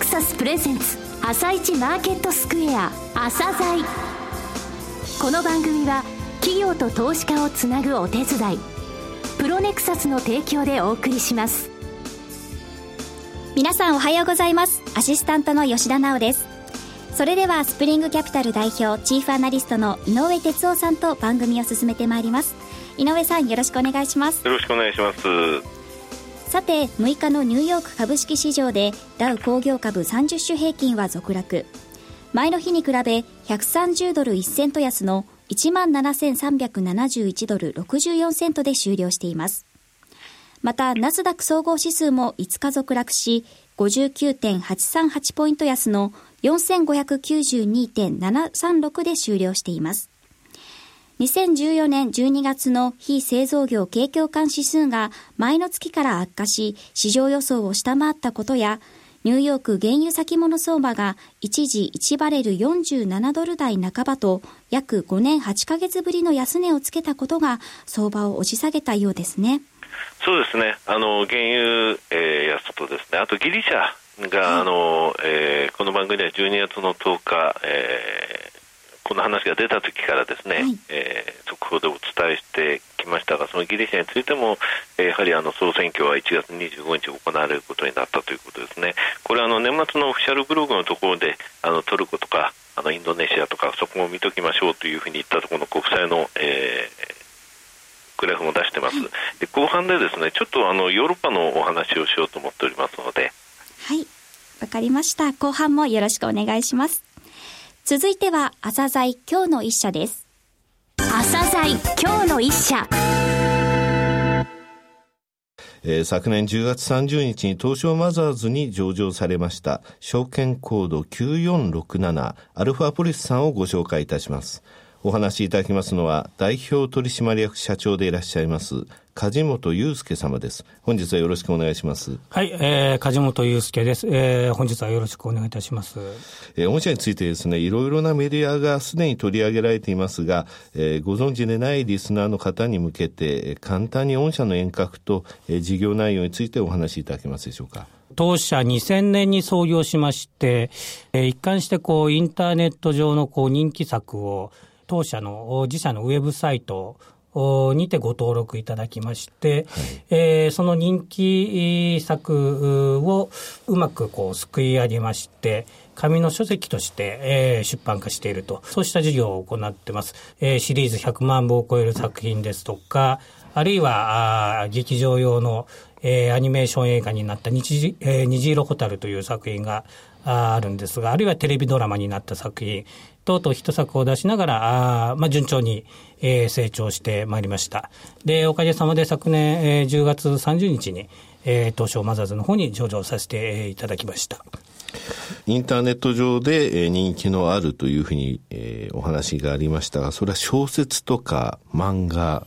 クサスプレゼンツ朝一マーケットスクエア朝鮮。この番組は企業と投資家をつなぐお手伝いプロネクサスの提供でお送りします。皆さんおはようございます。アシスタントの吉田直です。それではスプリングキャピタル代表チーフアナリストの井上哲夫さんと番組を進めてまいります。井上さんよろしくお願いします。よろしくお願いしますさて6日のニューヨーク株式市場でダウ工業株30種平均は続落。前の日に比べ130ドル1セント安の17,371ドル64セントで終了しています。またナスダック総合指数も5日続落し59.838ポイント安の4592.736で終了しています。2014年12月の非製造業景況感指数が前の月から悪化し、市場予想を下回ったことや、ニューヨーク原油先物相場が一時1バレル47ドル台半ばと約5年8ヶ月ぶりの安値をつけたことが相場を押し下げたようですね。そうですね。あの、原油、えー、安とですね、あとギリシャが、あの、えー、この番組では12月の10日、えー、この話が出た時からですね、はい、えー、速報でお伝えしてきましたが、そのギリシャについても、えー、やはりあの総選挙は1月25日行われることになったということですね。これはあの年末のオフィシャルブログのところで、あのトルコとか、あのインドネシアとか、そこも見ときましょうというふうに言ったところの国債の、えー、グラフも出してます、で後半でですねちょっとあのヨーロッパのお話をしようと思っておりますので。はい。わかりました。後半もよろしくお願いします続いては、朝鮮今日の一社です。朝鮮今日の一社。えー、昨年10月30日に東証マザーズに上場されました証券コード9467アルファポリスさんをご紹介いたします。お話しいただきますのは代表取締役社長でいらっしゃいます梶本祐介様です。本日はよろしくお願いします。はい、えー、梶本祐介です。えー、本日はよろしくお願いいたします。えー、御社についてですね、いろいろなメディアがすでに取り上げられていますが、えー、ご存知でないリスナーの方に向けて、簡単に御社の遠隔と、えー、事業内容についてお話しいただけますでしょうか。当社2000年に創業しまして、えー、一貫してこうインターネット上のこう人気作を当社の自社のウェブサイトにてご登録いただきまして、はい、えー、その人気作をうまくこうすくい上げまして、紙の書籍として、えー、出版化していると、そうした事業を行っています。えー、シリーズ100万部を超える作品ですとか、あるいはあ劇場用の、えー、アニメーション映画になった虹,、えー、虹色蛍という作品がああるんですが、あるいはテレビドラマになった作品等々一作を出しながら、あまあ、順調に、えー、成長してまいりました。で、おかげさまで昨年、えー、10月30日に、えー、東証マザーズの方に上場させていただきました。インターネット上で人気のあるというふうに、えー、お話がありましたが、それは小説とか漫画、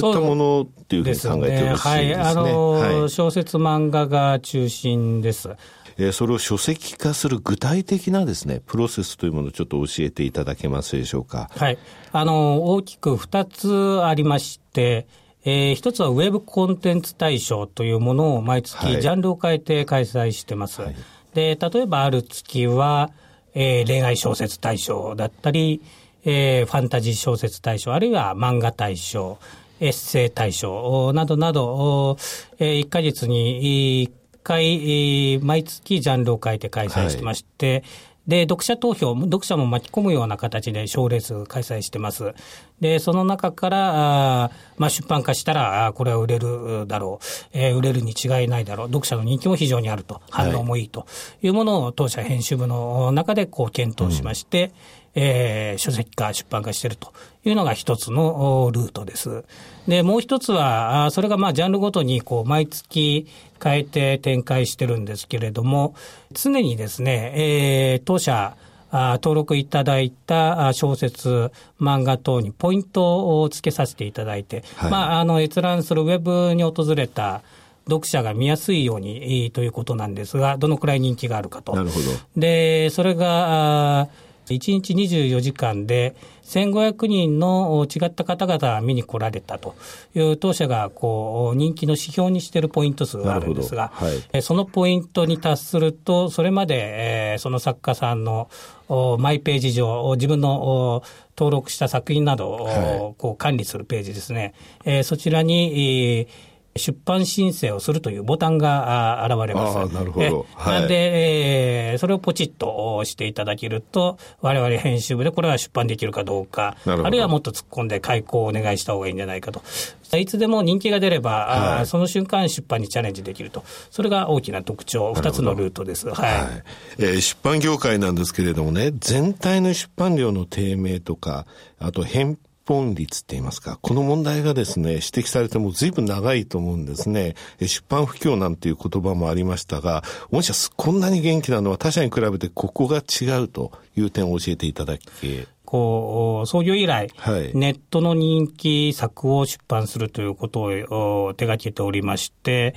そういったものっていうふうに考えてよろしいですね。はい、あのはい、小説漫画が中心です。えー、それを書籍化する具体的なですね、プロセスというものをちょっと教えていただけますでしょうか？はい。あの、大きく2つありまして、えー、一つはウェブコンテンツ大賞というものを毎月ジャンルを変えて開催してます。はい、で、例えばある月は、えー、恋愛小説大賞だったり、えー、ファンタジー小説大賞、あるいは漫画大賞、エッセイ大賞などなど、えー、1ヶ月に回、毎月ジャンルを変えて開催してまして、はい。で、読者投票、読者も巻き込むような形で賞レース開催してます。で、その中から、あまあ、出版化したら、あこれは売れるだろう、えー、売れるに違いないだろう、読者の人気も非常にあると、反応もいいというものを当社編集部の中でこう検討しまして、うんえー、書籍化、出版化しているというのが一つのルートです。で、もう一つは、それがまあジャンルごとにこう毎月変えて展開してるんですけれども、常にですね、えー、当社、登録いただいた小説、漫画等にポイントをつけさせていただいて、はい、まあ、あの、閲覧するウェブに訪れた読者が見やすいようにということなんですが、どのくらい人気があるかと。なるほど。で、それが、1日24時間で1500人の違った方々が見に来られたという当社がこう人気の指標にしているポイント数があるんですが、はい、そのポイントに達すると、それまで、えー、その作家さんのマイページ上、自分の登録した作品などをこう管理するページですね、えー、そちらに、えー出版申請をするというボタンが現れます。あなるほど。はい、なんで、えー、それをポチッと押していただけると、我々編集部でこれは出版できるかどうか、あるいはもっと突っ込んで開講をお願いした方がいいんじゃないかと。いつでも人気が出れば、はい、その瞬間出版にチャレンジできると。それが大きな特徴、二つのルートです。はい。はい、えー、出版業界なんですけれどもね、全体の出版量の低迷とか、あと返本率って言いますか、この問題がですね、指摘されても随分長いと思うんですね。出版不況なんていう言葉もありましたが、御社こんなに元気なのは他社に比べてここが違うという点を教えていただけこう、創業以来、はい、ネットの人気作を出版するということを手掛けておりまして、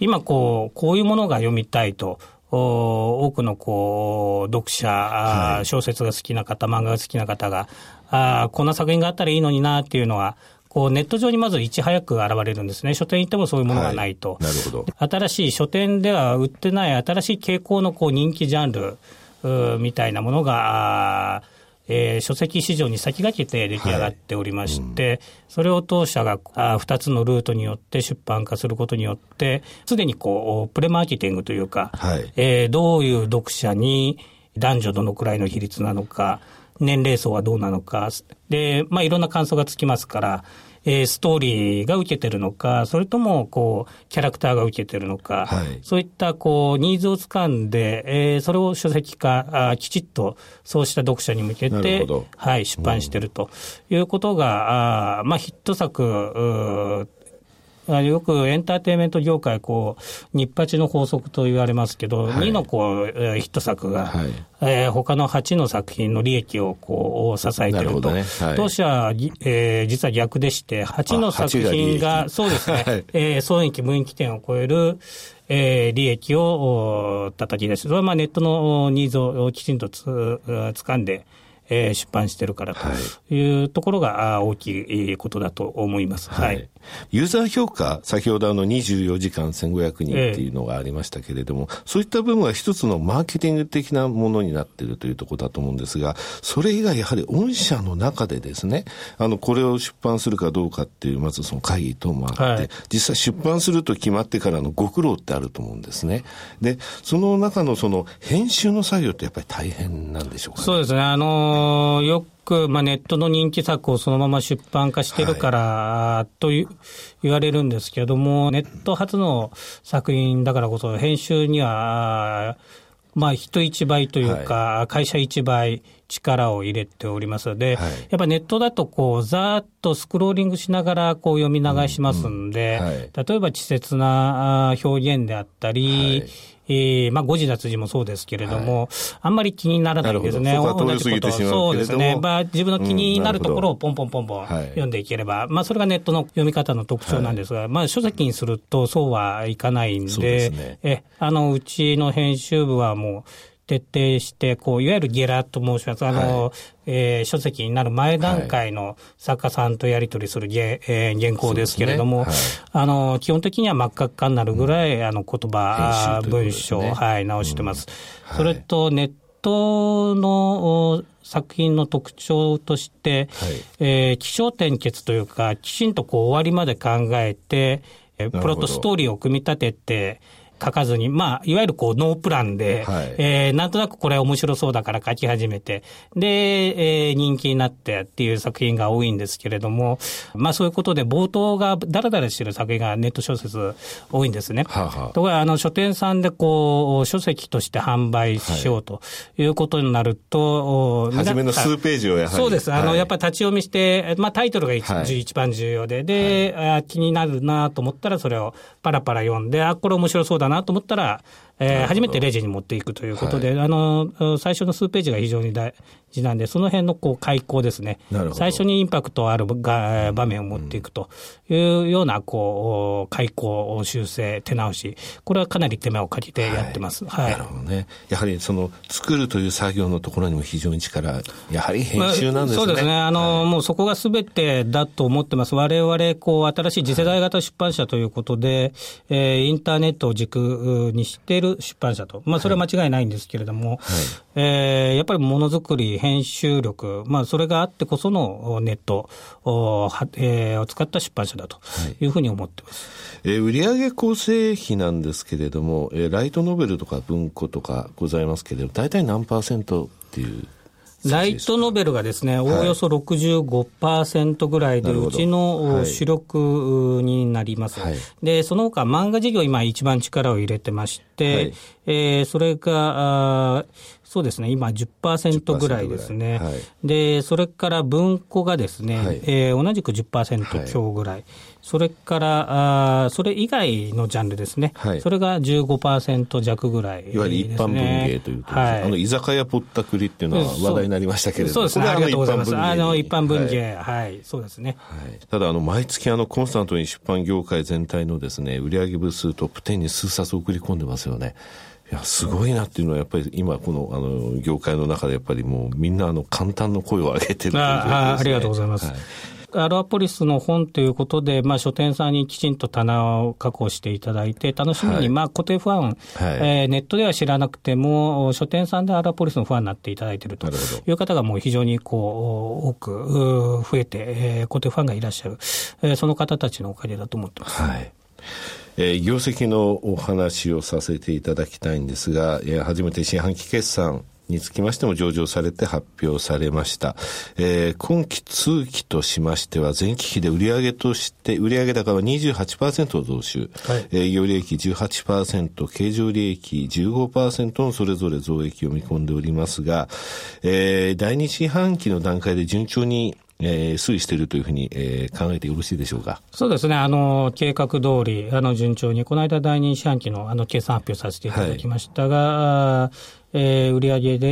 今こう、こういうものが読みたいと、多くのこう読者、はい、小説が好きな方、漫画が好きな方があこんな作品があったらいいのになっていうのは、こうネット上にまずいち早く現れるんですね。書店行ってもそういうものがないと。はい、なるほど。新しい書店では売ってない新しい傾向のこう人気ジャンルみたいなものが、えー、書籍市場に先駆けて出来上がっておりまして、はいうん、それを当社があ2つのルートによって出版化することによって、すでにこうプレマーケティングというか、はい、えー、どういう読者に男女どのくらいの比率なのか、年齢層はどうなのか、で、まあ、いろんな感想がつきますから、えー、ストーリーが受けてるのか、それとも、こう、キャラクターが受けてるのか、はい、そういった、こう、ニーズをつかんで、えー、それを書籍化あ、きちっと、そうした読者に向けて、はい、出版してるということが、うん、あまあ、ヒット作、よくエンターテインメント業界、こう、日八の法則と言われますけど、はい、2のこう、ヒット作が、はい。えー、他の8の作品の利益をこう支えていると。ね。はい、当社は、えー、実は逆でして、8の作品が、そうですね、はい、えー、損益無益点を超える、えー、利益を叩き出す。それはまあネットのニーズをきちんとつ掴んで、えー、出版してるからというところが大きいことだと思います。はい。ユーザー評価、先ほどあの24時間1500人っていうのがありましたけれども、えー、そういった部分は一つのマーケティング的なものになっているというところだと思うんですが、それ以外やはり御社の中でですね、あの、これを出版するかどうかっていう、まずその会議等もあって、はい、実際出版すると決まってからのご苦労ってあると思うんですね。で、その中のその編集の作業ってやっぱり大変なんでしょうか、ね、そうですね。あのよく、まあ、ネットの人気作をそのまま出版化してるから、と言われるんですけども、ネット初の作品だからこそ、編集には、まあ、人一倍というか、会社一倍力を入れておりますので、はい、やっぱネットだと、こう、ざーっとスクローリングしながら、こう、読み流しますんで、うんうん。はい、例えば稚拙な表現であったり、はいえー、まあ、誤字脱字もそうですけれども、はい、あんまり気にならないですね。同じことそうですね。まあ、自分の気になるところをポンポンポンポン読んでいければ、まあ、それがネットの読み方の特徴なんですが、はい、まあ、書籍にするとそうはいかないんで、ね、え、あの、うちの編集部はもう、徹底して、こう、いわゆるゲラと申します。あの、はい、えー、書籍になる前段階の作家さんとやり取りするげ、えー、原稿ですけれども、ね。はい、あの、基本的には真っ赤っかになるぐらい、うん、あの、言葉、ね、文章、はい、直してます。うん、それと、ネットの作品の特徴として、はい、えー、起承転結というか、きちんとこう終わりまで考えて、プロットストーリーを組み立てて、書かずに、まあ、いわゆるこう、ノープランで、はい、えー、なんとなくこれ面白そうだから書き始めて、で、えー、人気になってっていう作品が多いんですけれども、まあそういうことで冒頭がダラダラしてる作品がネット小説多いんですね。はあはあ、ところが、あの、書店さんでこう、書籍として販売しようということになると、はい、初めの数ページをやはり。そうです。あの、はい、やっぱり立ち読みして、まあタイトルが一,、はい、一番重要で、で、はい、気になるなと思ったらそれをパラパラ読んで、あ、これ面白そうだななと思ったら、えー、初めてレジに持っていくということで、はい、あの最初の数ページが非常に大事なんで、その辺のこう開口ですね、最初にインパクトあるが場面を持っていくというようなこう開口、修正、手直し、これはかなり手間をかけてやってます。はい、なるほどね。やはりその作るという作業のところにも非常に力、やはり編集なんですね。まあ、そうですね。あの、はい、もうそこがすべてだと思ってます。我々、こう、新しい次世代型出版社ということで、はい、えー、インターネットを軸にしている出版社と。まあ、それは間違いないんですけれども、はい、えー、やっぱりものづくり、編集力、まあ、それがあってこそのネットを,、えー、を使った出版社だというふうに思ってます。はい、えー、売上構成比なんですけれども、えー、ライトノベルとか文庫とかございますけれども、大体何パーセントっていうライトノベルがですね、おおよそ65%ぐらいで、うちの主力になります。はい、で、その他漫画事業、今一番力を入れてまして、はい、えー、それが、そうですね、今10%ぐらい。ですね。はい、で、それから文庫がですね、はい、えー、同じく10%強ぐらい。はい、それから、あそれ以外のジャンルですね。はい、それが15%弱ぐらい、ね、いわゆる一般文芸というと、はい、あの、居酒屋ぽったくりっていうのは話題になりましたけれども。そうですね、ありがとうございます。あの、一般文芸、はい、そうですね。はい、ただ、あの、毎月あの、コンスタントに出版業界全体のですね、売上部数トップ10に数冊送り込んでますよね。いや、すごいなっていうのは、やっぱり今、この、あの、業界の中でやっぱりもう、みんな、あの、簡単の声を上げてるという、ね、あありがとうございます。はいアロアポリスの本ということで、まあ、書店さんにきちんと棚を確保していただいて、楽しみに、はい、まあ、固定ファン、はい、えー、ネットでは知らなくても、書店さんでアロアポリスのファンになっていただいているという方がもう非常にこう多く増えて、えー、固定ファンがいらっしゃる、えー、その方たちのおかげだと思ってます。はいえー、業績のお話をさせていただきたいんですが、えー、初めて四半期決算につきましても上場されて発表されました。えー、今期通期としましては、前期比で売上として、売上高は28%増収、はい、営業利益18%、経常利益15%のそれぞれ増益を見込んでおりますが、えー、第二四半期の段階で順調にえー、推移しているというふうに、えー、考えてよろしいでしょうか？そうですね。あの、計画通り、あの、順調に、この間第二四半期の、あの、計算発表させていただきましたが、はいえー、売上で、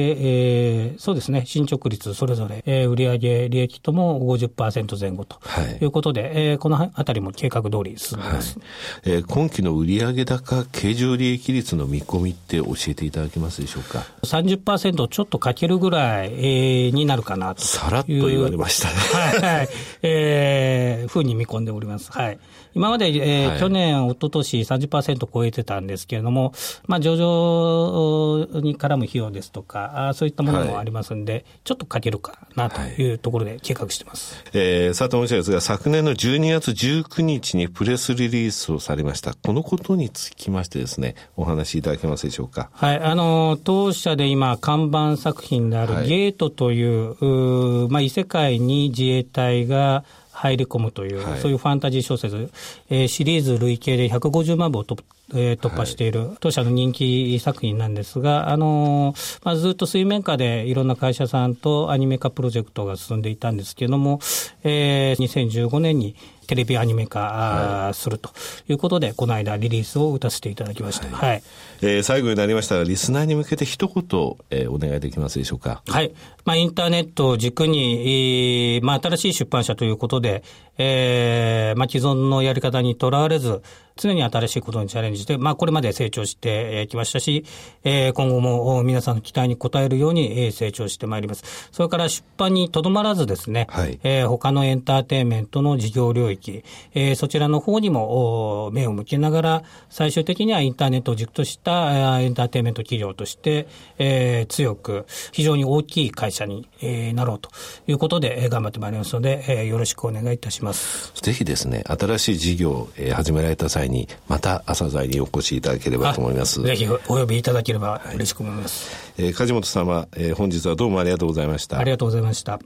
えー、そうですね、進捗率それぞれ、えー、売上利益とも50%前後ということで、はい、えー、このあたりも計画通り進んでます、はい、えー、今期の売上高経常利益率の見込みって教えていただけますでしょうか？30%ちょっとかけるぐらい、えー、になるかなと。さらっと言われましたね。はい、はい。えー、ふうに見込んでおります。はい。今まで、えー、はい、去年、一昨年30%超えてたんですけれども、まあ、上場に絡む費用ですとか、あそういったものもありますんで、はい、ちょっとかけるかなというところで計画してます。はい、えー、佐藤申しですが、昨年の12月19日にプレスリリースをされました。このことにつきましてですね、お話しいただけますでしょうか？はい、あの、当社で今、看板作品であるゲートという、はい、うまあ、異世界に自衛隊が入り込むという、はい、そういうファンタジー小説、えー、シリーズ累計で150万部を突えー、突破している、当社の人気作品なんですが、あのー、まあ、ずっと水面下でいろんな会社さんとアニメ化プロジェクトが進んでいたんですけれども、えー、2015年にテレビアニメ化、はい、するということで、この間リリースを打たせていただきました。はい。はい、えー、最後になりましたが、リスナーに向けて一言、えー、お願いできますでしょうか？はい。まあ、インターネットを軸に、えー、まあ、新しい出版社ということで、えー、まあ、既存のやり方にとらわれず、常に新しいことにチャレンジして、まあ、これまで成長してきましたし、えー、今後も皆さんの期待に応えるように成長してまいります。それから出版にとどまらずですね、はい、えー、他のエンターテインメントの事業領域、えー、そちらの方にも目を向けながら、最終的にはインターネットを軸としたエンターテインメント企業として、えー、強く、非常に大きい会社に、えー、なろうということで、頑張ってまいりますので、えー、よろしくお願いいたします。ぜひですね、新しい事業を、えー、始められた際に、また朝鮮にお越しいただければと思います。ぜひお呼びいただければ嬉しく思います。はい、えー、梶本様、えー、本日はどうもありがとうございました。ありがとうございました。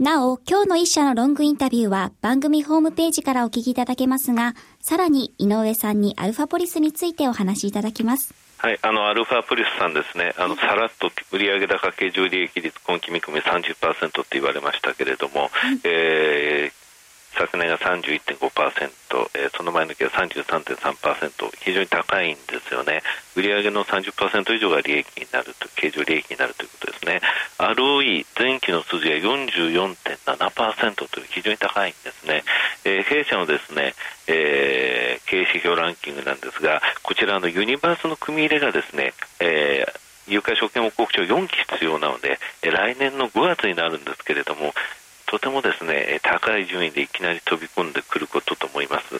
なお、今日の一社のロングインタビューは番組ホームページからお聞きいただけますが、さらに井上さんにアルファポリスについてお話しいただきます。はい、あのアルファプリスさんですね、あのさらっと売上高経常利益率、今期見込み30%って言われましたけれども、はい、えー昨年が31.5%、えー、その前の期は33.3%、非常に高いんですよね。売上の30%以上が利益になると、経常利益になるということですね。ROE、前期の数字が44.7%という非常に高いんですね。えー、弊社のですね、えー、経営指標ランキングなんですが、こちらのユニバースの組み入れがですね、えー有価証券報告書4期必要なので、来年の5月になるんですけれども、とてもですね高い順位でいきなり飛び込んでくることと思います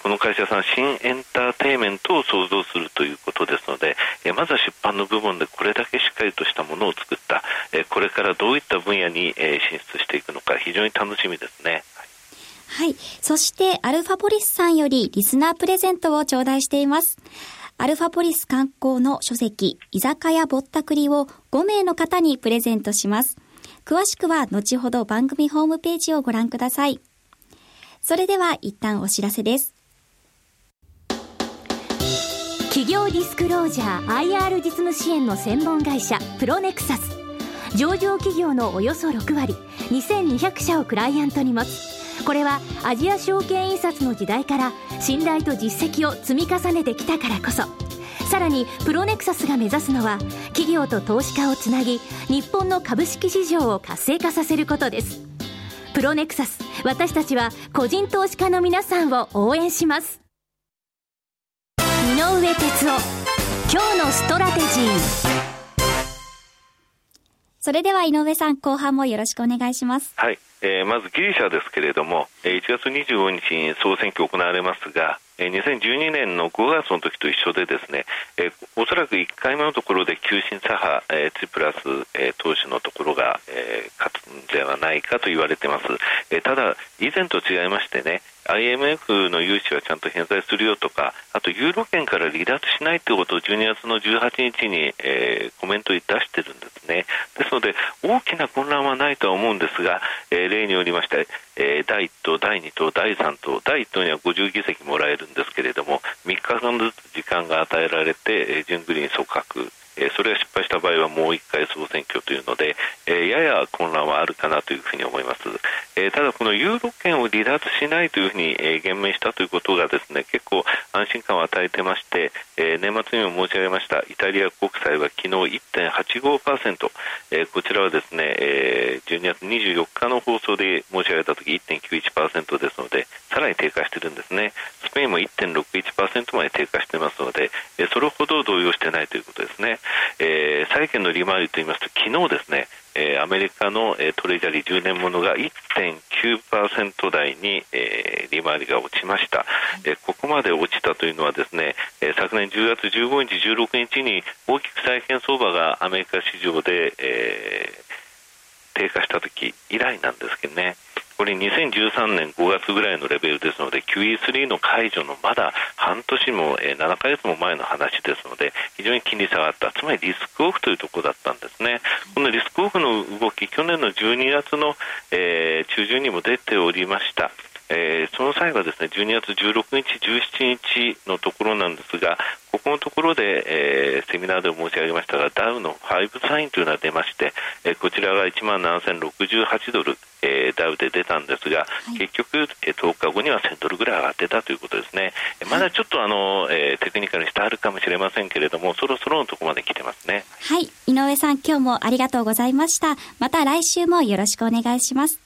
この会社さん新エンターテイメントを創造するということですのでまずは出版の部分でこれだけしっかりとしたものを作ったこれからどういった分野に進出していくのか非常に楽しみですねはい。そして、アルファポリスさんよりリスナープレゼントを頂戴しています。アルファポリス観光の書籍、居酒屋ぼったくりを5名の方にプレゼントします。詳しくは後ほど番組ホームページをご覧ください。それでは一旦お知らせです。企業ディスクロージャー IR 実務支援の専門会社プロネクサス上場企業のおよそ6割2200社をクライアントに持つこれはアジア証券印刷の時代から信頼と実績を積み重ねてきたからこそさらにプロネクサスが目指すのは企業と投資家をつなぎ日本の株式市場を活性化させることですプロネクサス私たちは個人投資家の皆さんを応援します井上哲夫今日のストラテジーそれでは井上さん、後半もよろしくお願いします。はい。えー、まずギリシャですけれども、1月25日に総選挙行われますが、2012年の5月の時と一緒でですね、えー、おそらく1回目のところで急進左派、えー、ツプラス、えー、党首のところが、えー、勝つんではないかと言われています、えー、ただ、以前と違いましてね IMF の融資はちゃんと返済するよとかあとユーロ圏から離脱しないということを12月の18日に、えー、コメントに出してるんですね。ですので大きな混乱はないとは思うんですが、えー、例によりまして、えー、第1党、第2党、第3党第1党には50議席もらえるんですけれども3日間ずつ時間が与えられて、えー、順繰りに組閣えそれが失敗した場合はもう1回総選挙というので、えやや混乱はあるかなというふうに思います、えただこのユーロ圏を離脱しないというふうに、え言明したということがですね結構安心感を与えてまして、え年末にも申し上げましたイタリア国債は昨日1.85%、えこちらはですね、え12月24日の放送で申し上げた時1.91%ですのでさらに低下しているんですね。スペインも1.61%まで低下していますので、えそれほど動揺していないということですね。えー、債券の利回りといいますと昨日ですね、えー、アメリカの、えー、 Treasury 10年ものが1.9%台に、えー、利回りが落ちました、えー、ここまで落ちたというのはですね、えー、昨年10月15日、16日に大きく債券相場がアメリカ市場で、えー、低下した時以来なんですけどね。これ2013年5月ぐらいのレベルですので QE3 の解除のまだ半年も、えー、7ヶ月も前の話ですので非常に金利下がったつまりリスクオフというところだったんですね。このリスクオフの動き去年の12月の、中旬にも出ておりました。えー、その際はですね12月16日、17日のところなんですがここのところで、えー、セミナーで申し上げましたがダウの5サインというのが出まして、えー、こちらが1万7068ドル、えー、ダウで出たんですが、はい、結局、えー、10日後には1000ドルぐらい上がってたということですね、まだちょっとあの、えー、テクニカルにしてあるかもしれませんけれどもそろそろのところまで来てますね。はい。井上さん今日もありがとうございました。また来週もよろしくお願いします